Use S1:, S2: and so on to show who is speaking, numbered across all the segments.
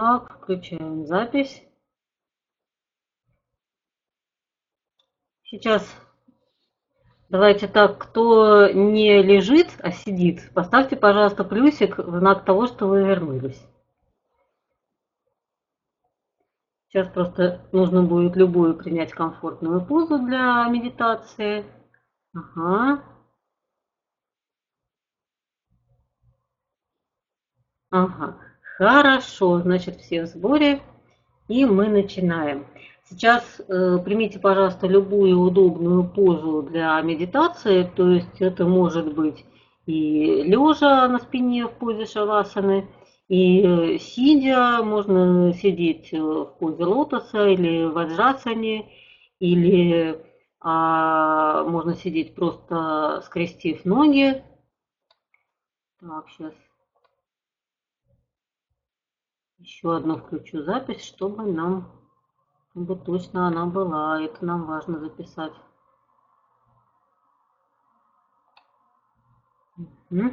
S1: Так, включаем запись. Сейчас давайте так, кто не лежит, а сидит, поставьте, пожалуйста, плюсик в знак того, что вы вернулись. Сейчас просто нужно будет любую принять комфортную позу для медитации. Ага. Ага. Хорошо, значит, все в сборе. И мы начинаем. Сейчас э, примите, пожалуйста, любую удобную позу для медитации. То есть это может быть и лежа на спине в позе шавасаны, и э, сидя, можно сидеть э, в позе лотоса или в аджасане, или а, можно сидеть просто скрестив ноги. Так, сейчас еще одну включу запись, чтобы нам, чтобы точно она была. Это нам важно записать. Угу.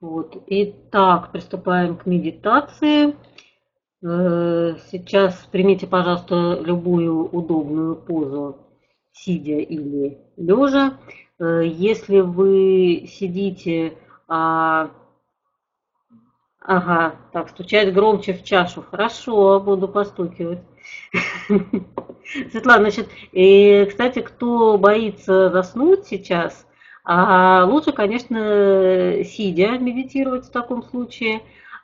S1: Вот. Итак, приступаем к медитации. Э, сейчас примите, пожалуйста, любую удобную позу, сидя или лежа. Э, если вы сидите, а... ага, так, стучать громче в чашу. Хорошо, буду постукивать. Светлана, значит, и, кстати, кто боится заснуть сейчас, а лучше, конечно, сидя медитировать в таком случае.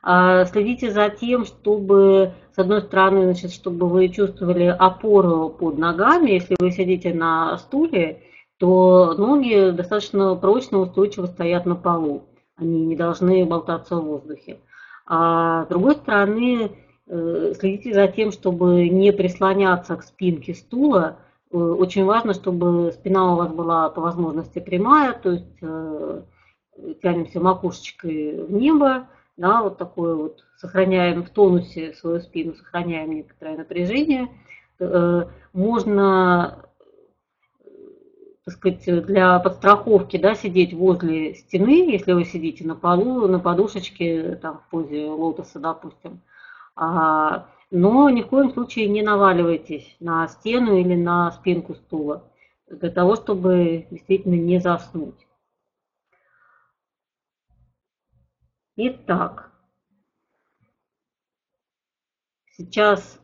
S1: А следите за тем, чтобы, с одной стороны, значит, чтобы вы чувствовали опору под ногами. Если вы сидите на стуле, то ноги достаточно прочно, устойчиво стоят на полу. Они не должны болтаться в воздухе. А с другой стороны, э, следите за тем, чтобы не прислоняться к спинке стула, Э, очень важно, чтобы спина у вас была по возможности прямая, то есть э, тянемся макушечкой в небо, да, вот такое вот, сохраняем в тонусе свою спину, сохраняем некоторое напряжение. Можно, так сказать, для подстраховки, да, сидеть возле стены, если вы сидите на полу, на подушечке, там, в позе лотоса, допустим. А но ни в коем случае не наваливайтесь на стену или на спинку стула, для того, чтобы действительно не заснуть. Итак, сейчас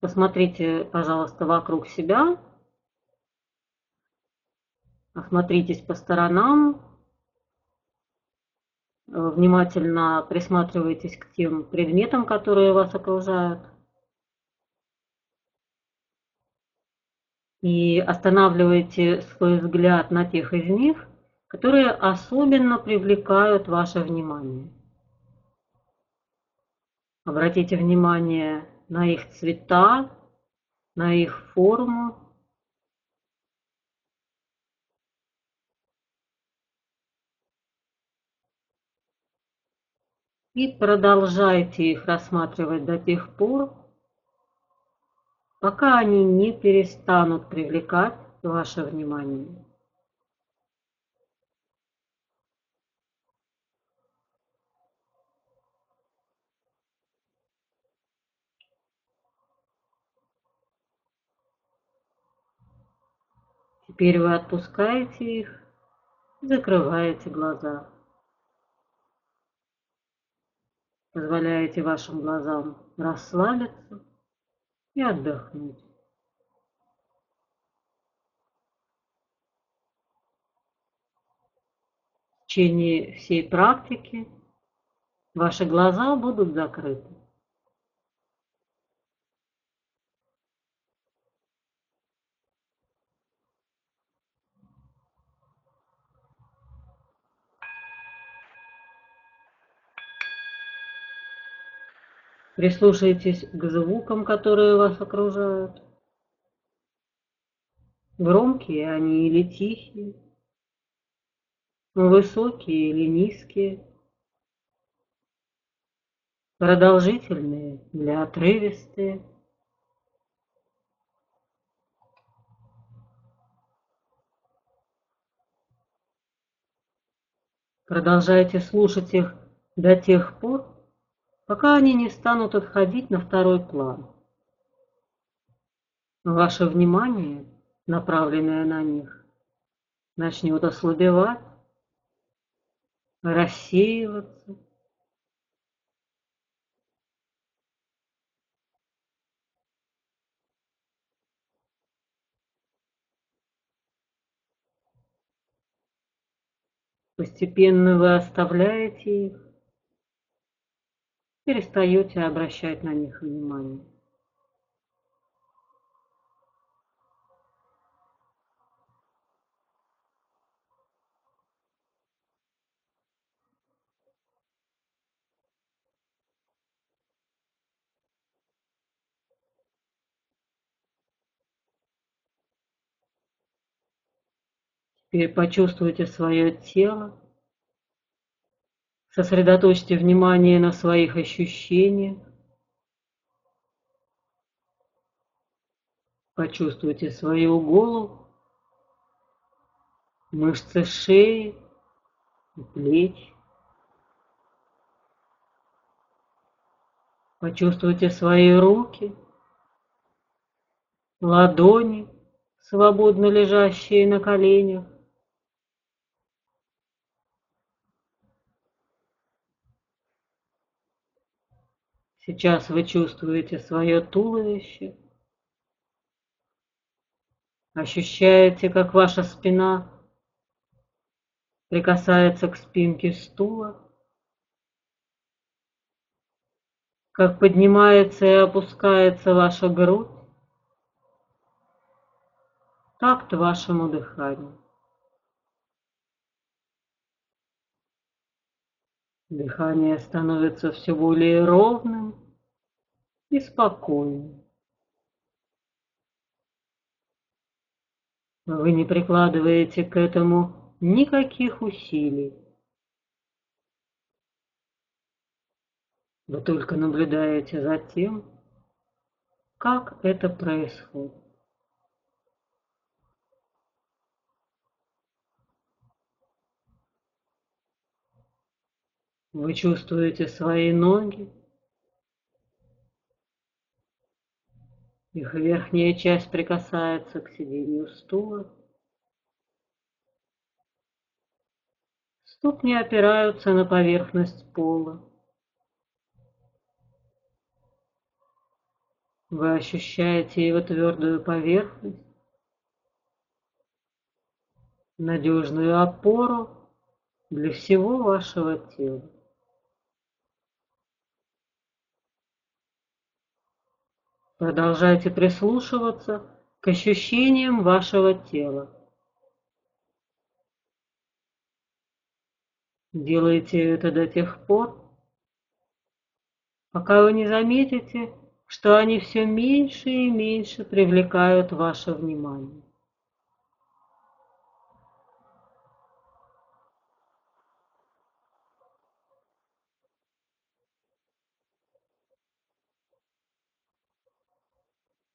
S1: посмотрите, пожалуйста, вокруг себя, осмотритесь по сторонам, Э, внимательно присматривайтесь к тем предметам, которые вас окружают. И останавливайте свой взгляд на тех из них, которые особенно привлекают ваше внимание. Обратите внимание на их цвета, на их форму, и продолжайте их рассматривать до тех пор, пока они не перестанут привлекать ваше внимание. Теперь вы отпускаете их, закрываете глаза. Позволяете вашим глазам расслабиться и отдохнуть. В течение всей практики ваши глаза будут закрыты. Прислушайтесь к звукам, которые вас окружают. Громкие они или тихие, высокие или низкие, продолжительные или отрывистые. Продолжайте слушать их до тех пор, пока они не станут отходить на второй план. Ваше внимание, направленное на них, начнет ослабевать, рассеиваться. Постепенно вы оставляете их, перестаете обращать на них внимание. Теперь почувствуйте свое тело. Сосредоточьте внимание на своих ощущениях. Почувствуйте свою голову, мышцы шеи плеч. Почувствуйте свои руки, ладони, свободно лежащие на коленях. Сейчас вы чувствуете свое туловище, ощущаете, как ваша спина прикасается к спинке стула, как поднимается и опускается ваша грудь, такт вашему дыханию. Дыхание становится все более ровным и спокойным. Вы не прикладываете к этому никаких усилий. Вы только наблюдаете за тем, как это происходит. Вы чувствуете свои ноги, их верхняя часть прикасается к сиденью стула. Ступни опираются на поверхность пола. Вы ощущаете его твердую поверхность, надежную опору для всего вашего тела. Продолжайте прислушиваться к ощущениям вашего тела. Делайте это до тех пор, пока вы не заметите, что они все меньше и меньше привлекают ваше внимание.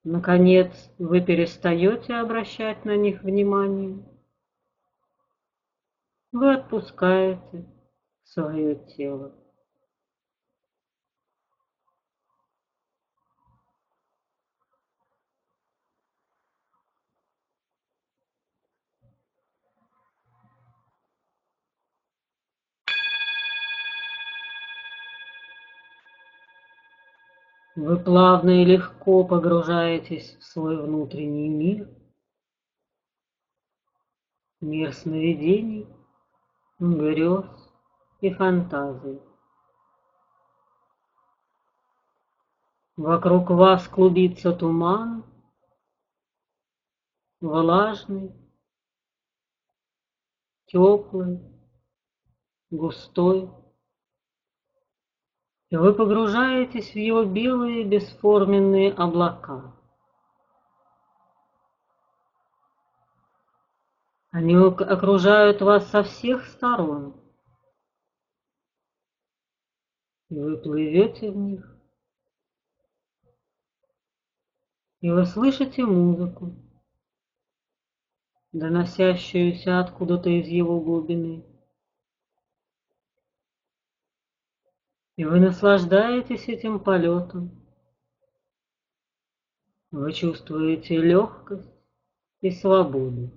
S1: Наконец, вы перестаете обращать на них внимание. Вы отпускаете свое тело. Вы плавно и легко погружаетесь в свой внутренний мир, мир сновидений, грез и фантазий. Вокруг вас клубится туман, влажный, теплый, густой и вы погружаетесь в его белые бесформенные облака. Они окружают вас со всех сторон. И вы плывете в них. И вы слышите музыку, доносящуюся откуда-то из его глубины. И вы наслаждаетесь этим полетом. Вы чувствуете легкость и свободу.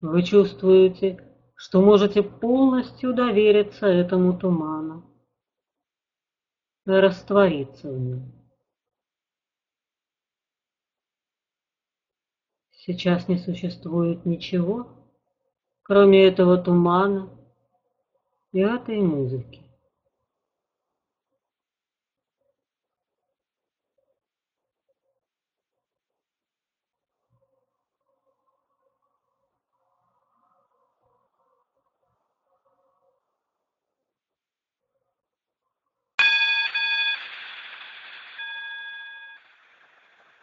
S1: Вы чувствуете, что можете полностью довериться этому туману, раствориться в нем. Сейчас не существует ничего, кроме этого тумана и этой музыки.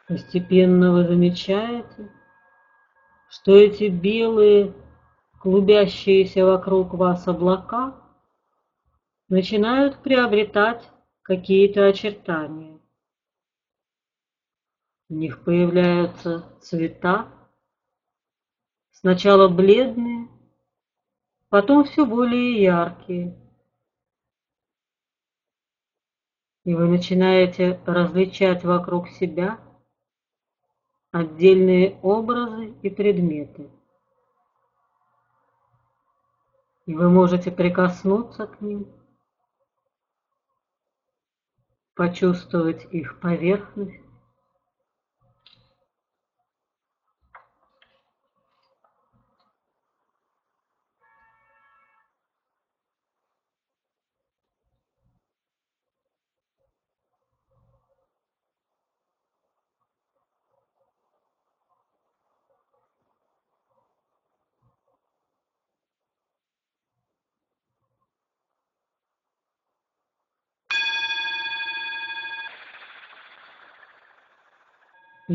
S1: Постепенно вы замечаете, что эти белые, клубящиеся вокруг вас облака начинают приобретать какие-то очертания. В них появляются цвета, сначала бледные, потом все более яркие. И вы начинаете различать вокруг себя отдельные образы и предметы. И вы можете прикоснуться к ним, почувствовать их поверхность,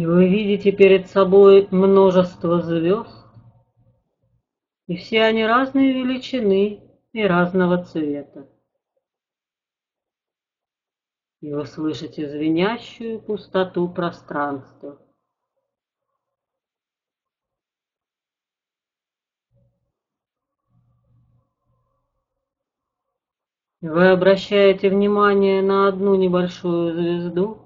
S1: И вы видите перед собой множество звезд, и все они разной величины и разного цвета. И вы слышите звенящую пустоту пространства. Вы обращаете внимание на одну небольшую звезду,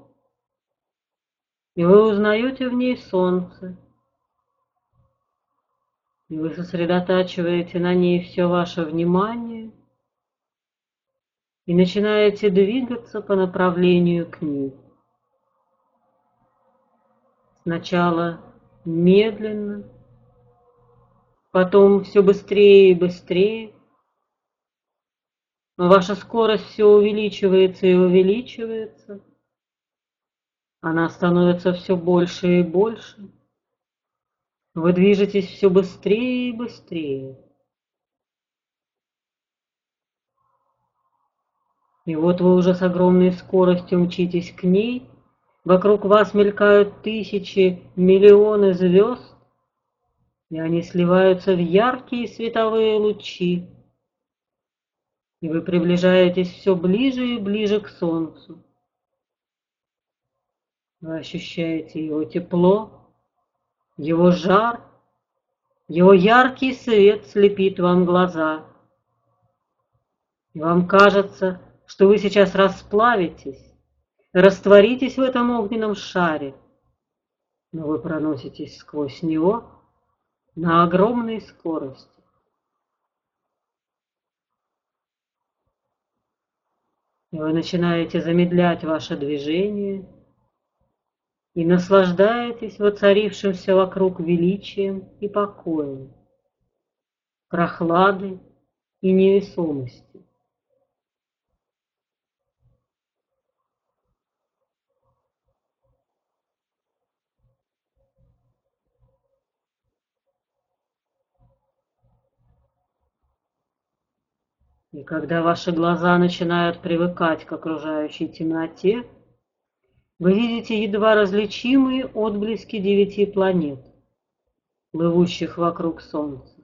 S1: и вы узнаете в ней солнце, и вы сосредотачиваете на ней все ваше внимание и начинаете двигаться по направлению к ней. Сначала медленно, потом все быстрее и быстрее. Но ваша скорость все увеличивается и увеличивается – она становится все больше и больше. Вы движетесь все быстрее и быстрее. И вот вы уже с огромной скоростью мчитесь к ней. Вокруг вас мелькают тысячи, миллионы звезд, и они сливаются в яркие световые лучи. И вы приближаетесь все ближе и ближе к Солнцу. Вы ощущаете его тепло, его жар, его яркий свет слепит вам глаза. И вам кажется, что вы сейчас расплавитесь, растворитесь в этом огненном шаре, но вы проноситесь сквозь него на огромной скорости. И вы начинаете замедлять ваше движение – и наслаждаетесь воцарившимся вокруг величием и покоем, прохладой и невесомостью. И когда ваши глаза начинают привыкать к окружающей темноте, вы видите едва различимые отблески девяти планет, плывущих вокруг Солнца.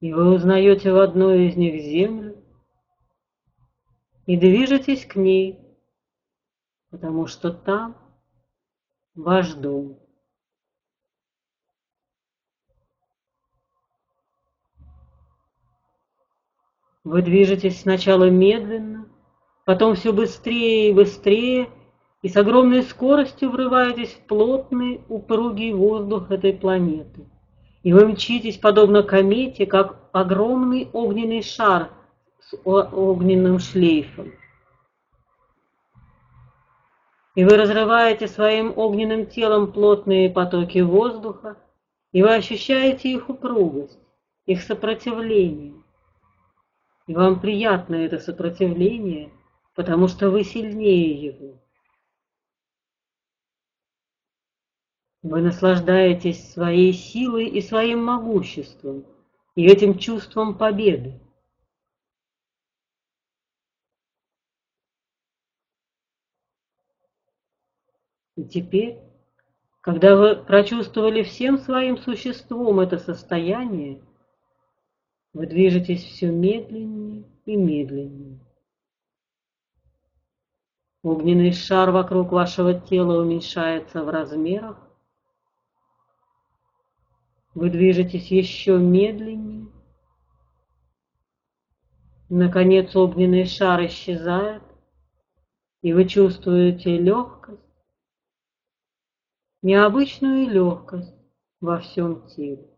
S1: И вы узнаете в одной из них Землю и движетесь к ней, потому что там ваш дом. Вы движетесь сначала медленно, потом все быстрее и быстрее, и с огромной скоростью врываетесь в плотный, упругий воздух этой планеты. И вы мчитесь, подобно комете, как огромный огненный шар с огненным шлейфом. И вы разрываете своим огненным телом плотные потоки воздуха, и вы ощущаете их упругость, их сопротивление. И вам приятно это сопротивление, потому что вы сильнее его. Вы наслаждаетесь своей силой и своим могуществом, и этим чувством победы. И теперь, когда вы прочувствовали всем своим существом это состояние, вы движетесь все медленнее и медленнее. Огненный шар вокруг вашего тела уменьшается в размерах. Вы движетесь еще медленнее. Наконец огненный шар исчезает, и вы чувствуете легкость, необычную легкость во всем теле.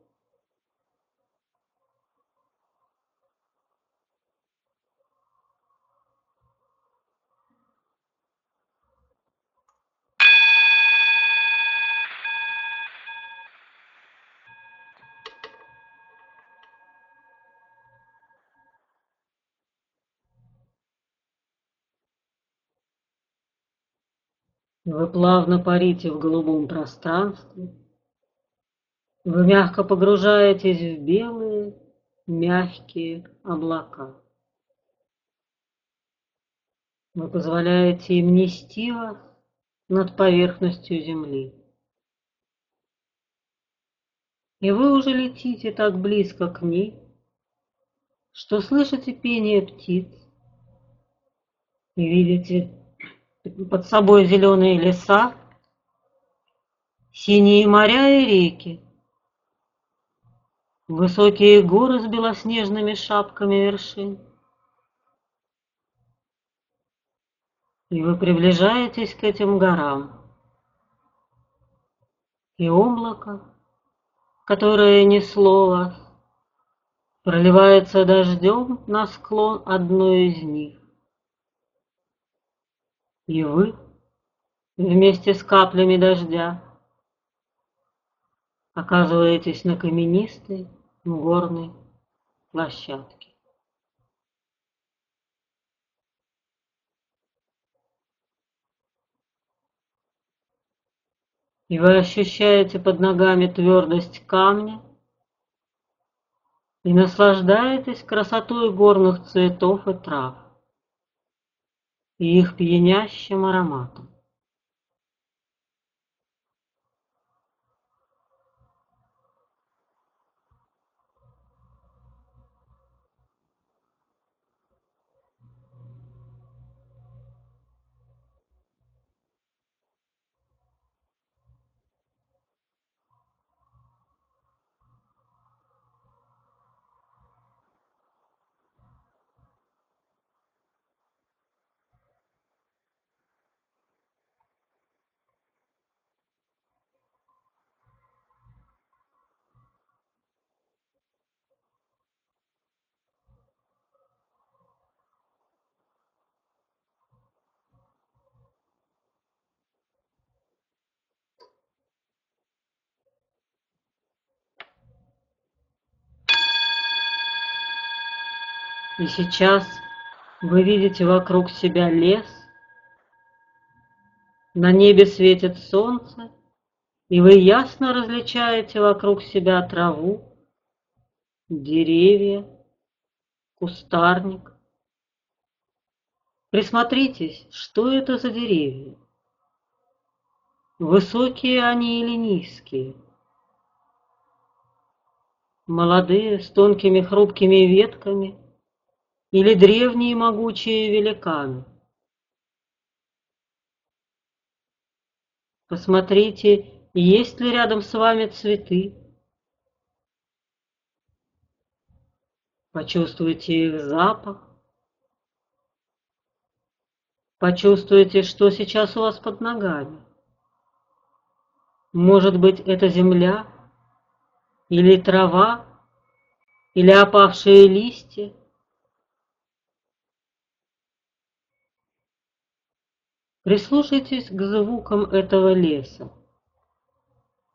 S1: Вы плавно парите в голубом пространстве. Вы мягко погружаетесь в белые, мягкие облака. Вы позволяете им нести вас над поверхностью земли. И вы уже летите так близко к ней, что слышите пение птиц и видите под собой зеленые леса, синие моря и реки, высокие горы с белоснежными шапками вершин. И вы приближаетесь к этим горам. И облако, которое несло вас, проливается дождем на склон одной из них. И вы вместе с каплями дождя оказываетесь на каменистой горной площадке. И вы ощущаете под ногами твердость камня и наслаждаетесь красотой горных цветов и трав и их пьянящим ароматом. И сейчас вы видите вокруг себя лес, на небе светит солнце, и вы ясно различаете вокруг себя траву, деревья, кустарник. Присмотритесь, что это за деревья. Высокие они или низкие? Молодые, с тонкими хрупкими ветками – или древние могучие великаны. Посмотрите, есть ли рядом с вами цветы. Почувствуйте их запах. Почувствуйте, что сейчас у вас под ногами. Может быть, это земля, или трава, или опавшие листья. Прислушайтесь к звукам этого леса.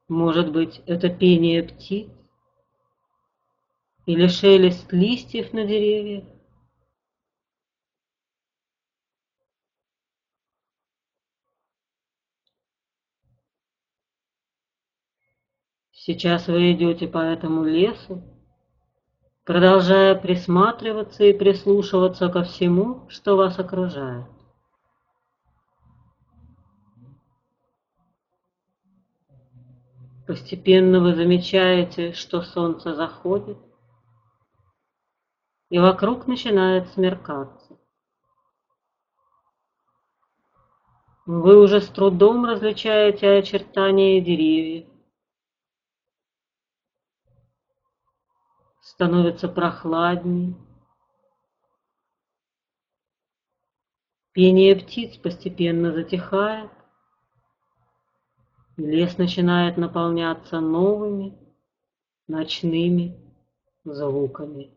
S1: Может быть, это пение птиц или шелест листьев на деревьях. Сейчас вы идете по этому лесу, продолжая присматриваться и прислушиваться ко всему, что вас окружает. Постепенно вы замечаете, что солнце заходит, и вокруг начинает смеркаться. Вы уже с трудом различаете очертания деревьев, становится прохладней. Пение птиц постепенно затихает, лес начинает наполняться новыми ночными звуками.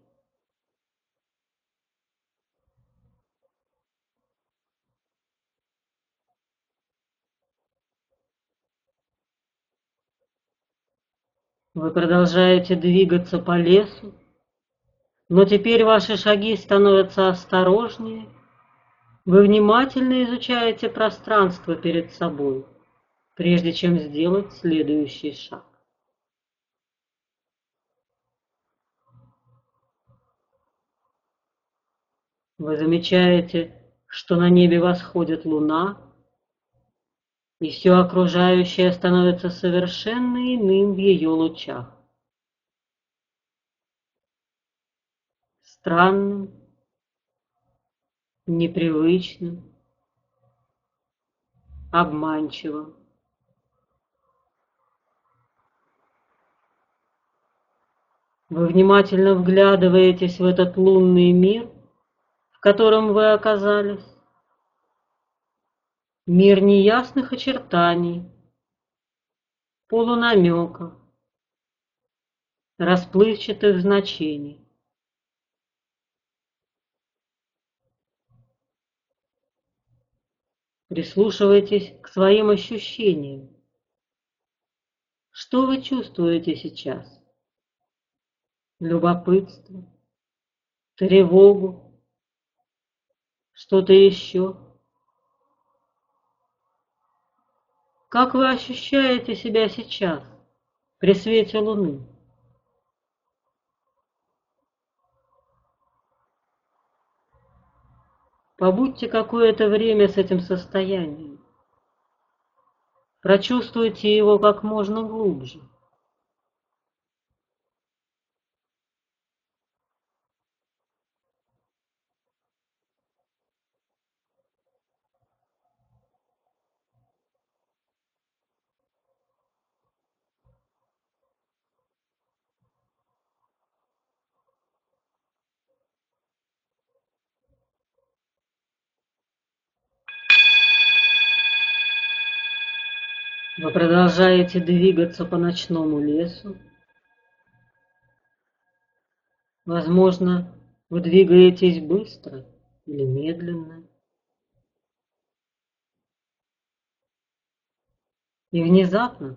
S1: Вы продолжаете двигаться по лесу, но теперь ваши шаги становятся осторожнее. Вы внимательно изучаете пространство перед собой, прежде чем сделать следующий шаг. Вы замечаете, что на небе восходит луна, и все окружающее становится совершенно иным в ее лучах. Странным, непривычным, обманчивым. Вы внимательно вглядываетесь в этот лунный мир, в котором вы оказались, Мир неясных очертаний, полунамеков, расплывчатых значений. Прислушивайтесь к своим ощущениям. Что вы чувствуете сейчас? Любопытство, тревогу, что-то еще? Как вы ощущаете себя сейчас, при свете Луны? Побудьте какое-то время с этим состоянием. Прочувствуйте его как можно глубже. Вы продолжаете двигаться по ночному лесу. Возможно, вы двигаетесь быстро или медленно. И внезапно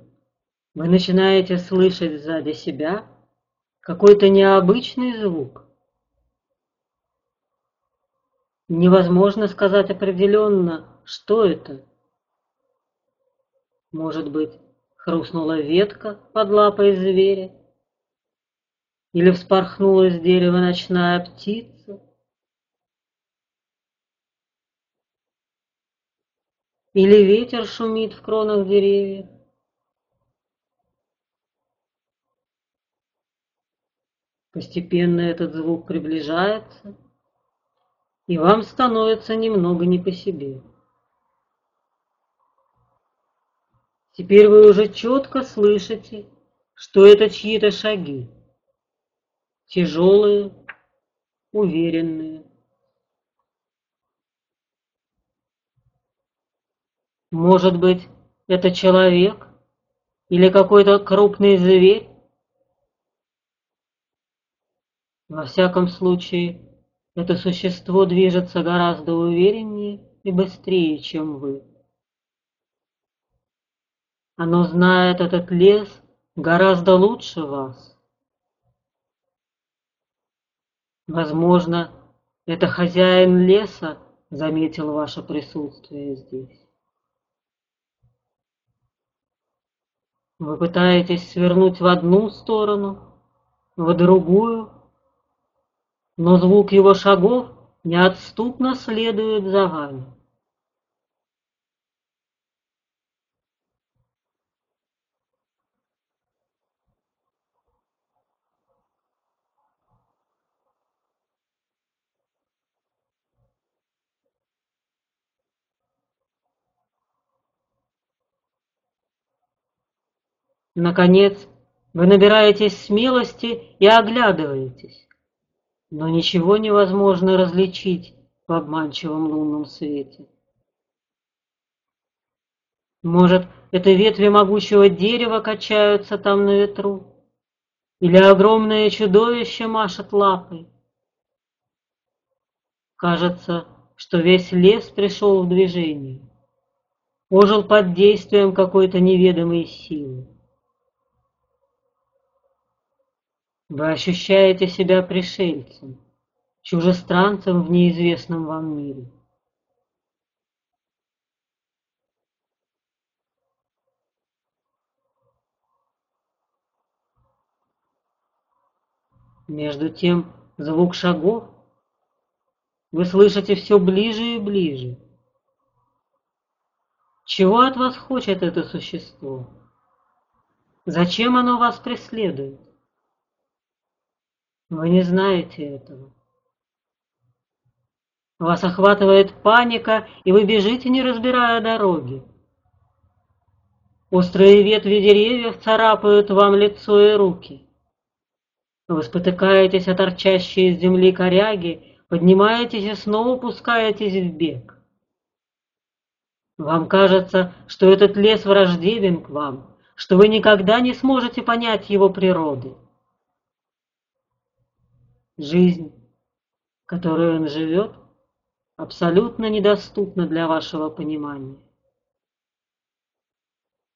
S1: вы начинаете слышать сзади себя какой-то необычный звук. Невозможно сказать определенно, что это – может быть, хрустнула ветка под лапой зверя? Или вспорхнула с дерева ночная птица? Или ветер шумит в кронах деревьев? Постепенно этот звук приближается, и вам становится немного не по себе. Теперь вы уже четко слышите, что это чьи-то шаги. Тяжелые, уверенные. Может быть, это человек или какой-то крупный зверь? Во всяком случае, это существо движется гораздо увереннее и быстрее, чем вы. Оно знает этот лес гораздо лучше вас. Возможно, это хозяин леса заметил ваше присутствие здесь. Вы пытаетесь свернуть в одну сторону, в другую, но звук его шагов неотступно следует за вами. Наконец, вы набираетесь смелости и оглядываетесь но ничего невозможно различить в обманчивом лунном свете. Может, это ветви могучего дерева качаются там на ветру? Или огромное чудовище машет лапой? Кажется, что весь лес пришел в движение, ожил под действием какой-то неведомой силы. Вы ощущаете себя пришельцем, чужестранцем в неизвестном вам мире. Между тем звук шагов вы слышите все ближе и ближе. Чего от вас хочет это существо? Зачем оно вас преследует? Вы не знаете этого. Вас охватывает паника, и вы бежите, не разбирая дороги. Острые ветви деревьев царапают вам лицо и руки. Вы спотыкаетесь о торчащие из земли коряги, поднимаетесь и снова пускаетесь в бег. Вам кажется, что этот лес враждебен к вам, что вы никогда не сможете понять его природы. Жизнь, которой он живет, абсолютно недоступна для вашего понимания.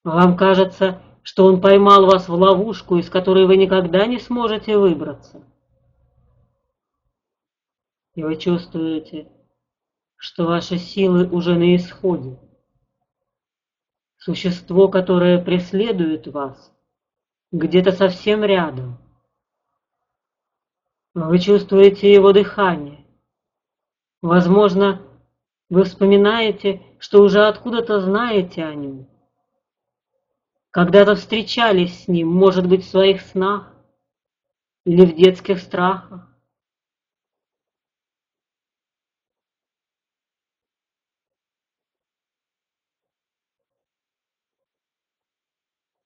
S1: Вам кажется, что он поймал вас в ловушку, из которой вы никогда не сможете выбраться. И вы чувствуете, что ваши силы уже на исходе. Существо, которое преследует вас, где-то совсем рядом – вы чувствуете его дыхание. Возможно, вы вспоминаете, что уже откуда-то знаете о нем. Когда-то встречались с ним, может быть, в своих снах или в детских страхах.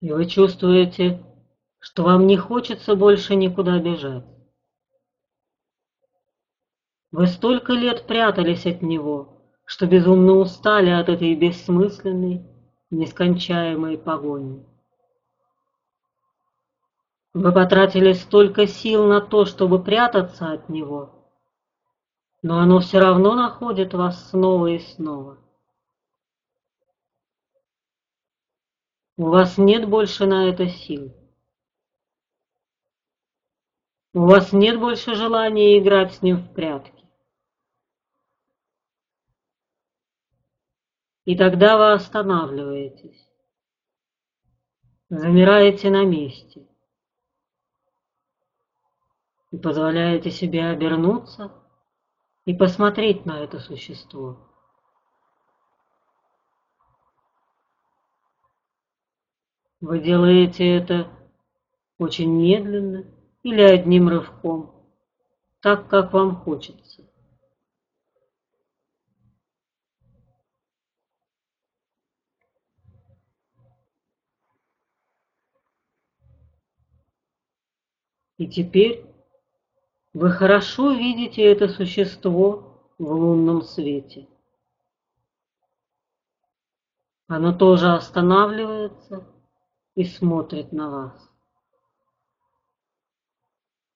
S1: И вы чувствуете, что вам не хочется больше никуда бежать. Вы столько лет прятались от него, что безумно устали от этой бессмысленной, нескончаемой погони. Вы потратили столько сил на то, чтобы прятаться от него, но оно все равно находит вас снова и снова. У вас нет больше на это сил. У вас нет больше желания играть с ним в прятки. И тогда вы останавливаетесь, замираете на месте и позволяете себе обернуться и посмотреть на это существо. Вы делаете это очень медленно или одним рывком, так, как вам хочется. И теперь Вы хорошо видите это существо в лунном свете. Оно тоже останавливается и смотрит на вас.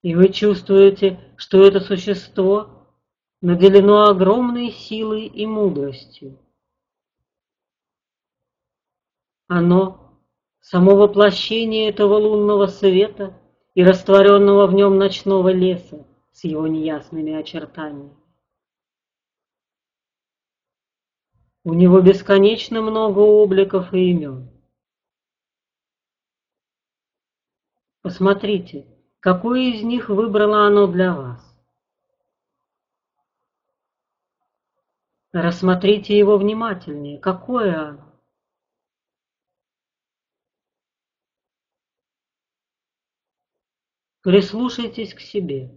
S1: И вы чувствуете, что это существо наделено огромной силой и мудростью. Оно – само воплощение этого лунного света и растворенного в нем ночного леса с его неясными очертаниями. У него бесконечно много обликов и имен. Посмотрите, какой из них выбрало оно для вас. Рассмотрите его внимательнее. Какое оно? Прислушайтесь к себе.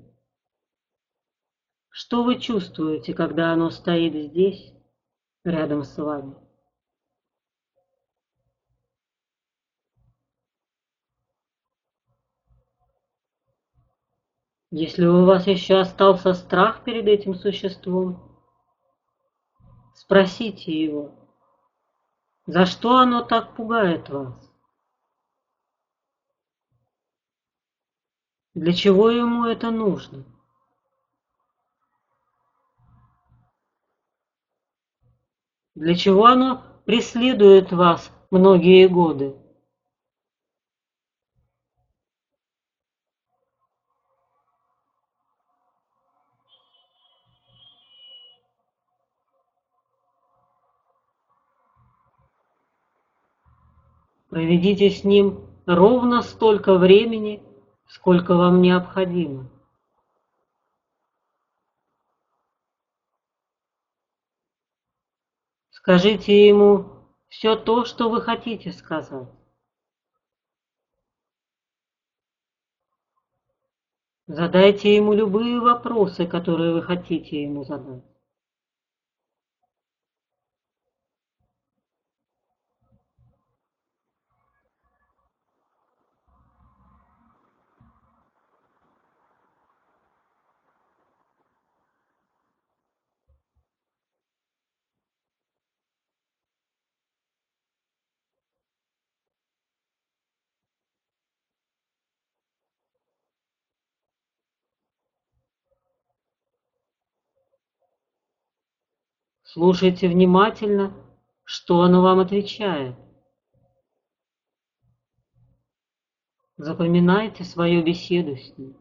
S1: Что вы чувствуете, когда оно стоит здесь, рядом с вами? Если у вас еще остался страх перед этим существом, спросите его, за что оно так пугает вас? Для чего ему это нужно? Для чего оно преследует вас многие годы? Проведите с ним ровно столько времени, сколько вам необходимо. Скажите ему все то, что вы хотите сказать. Задайте ему любые вопросы, которые вы хотите ему задать. Слушайте внимательно, что оно вам отвечает. Запоминайте свою беседу с ним.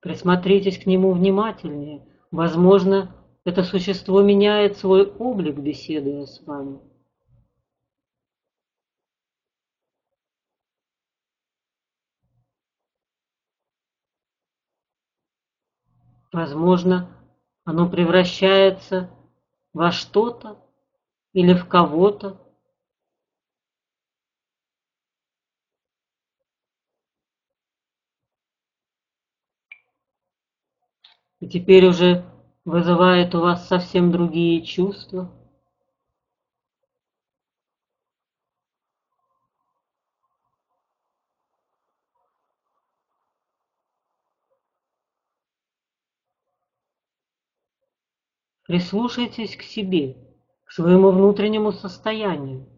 S1: Присмотритесь к нему внимательнее. Возможно, это существо меняет свой облик, беседуя с вами. Возможно, оно превращается во что-то или в кого-то. И теперь уже вызывает у вас совсем другие чувства. Прислушайтесь к себе, к своему внутреннему состоянию.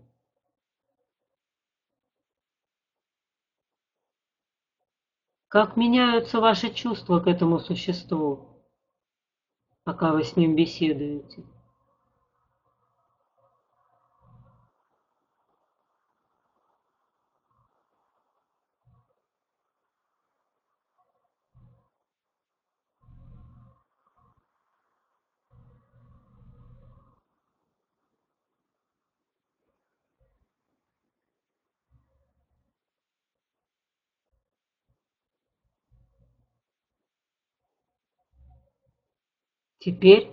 S1: Как меняются ваши чувства к этому существу, пока вы с ним беседуете? Теперь,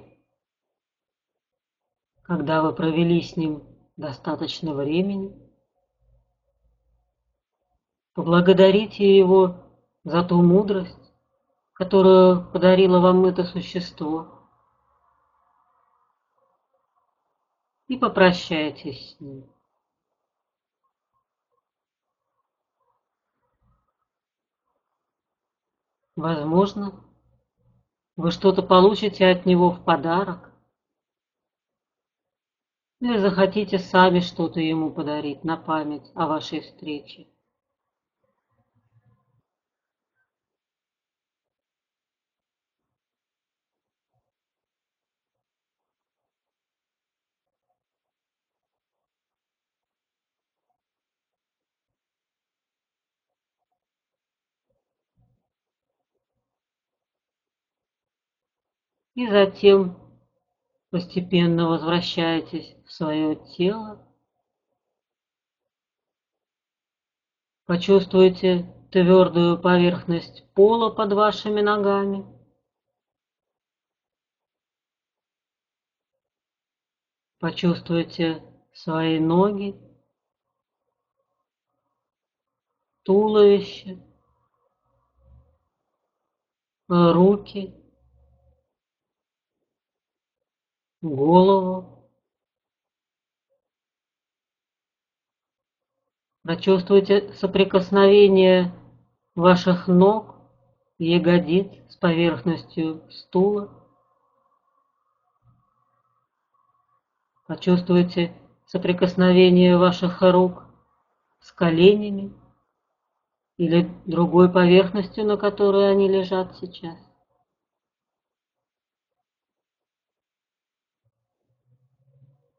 S1: когда вы провели с ним достаточно времени, поблагодарите его за ту мудрость, которую подарило вам это существо. и попрощайтесь с ним. Возможно, вы что-то получите от него в подарок. Или захотите сами что-то ему подарить на память о вашей встрече. И затем постепенно возвращаетесь в свое тело. Почувствуйте твердую поверхность пола под вашими ногами. Почувствуйте свои ноги, туловище, руки, голову. Прочувствуйте соприкосновение ваших ног, ягодиц с поверхностью стула. Почувствуйте соприкосновение ваших рук с коленями или другой поверхностью, на которой они лежат сейчас.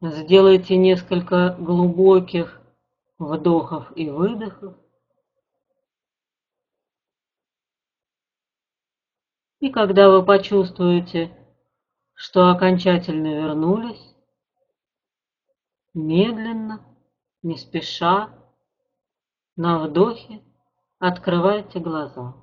S1: Сделайте несколько глубоких вдохов и выдохов. И когда вы почувствуете, что окончательно вернулись, медленно, не спеша, на вдохе открывайте глаза.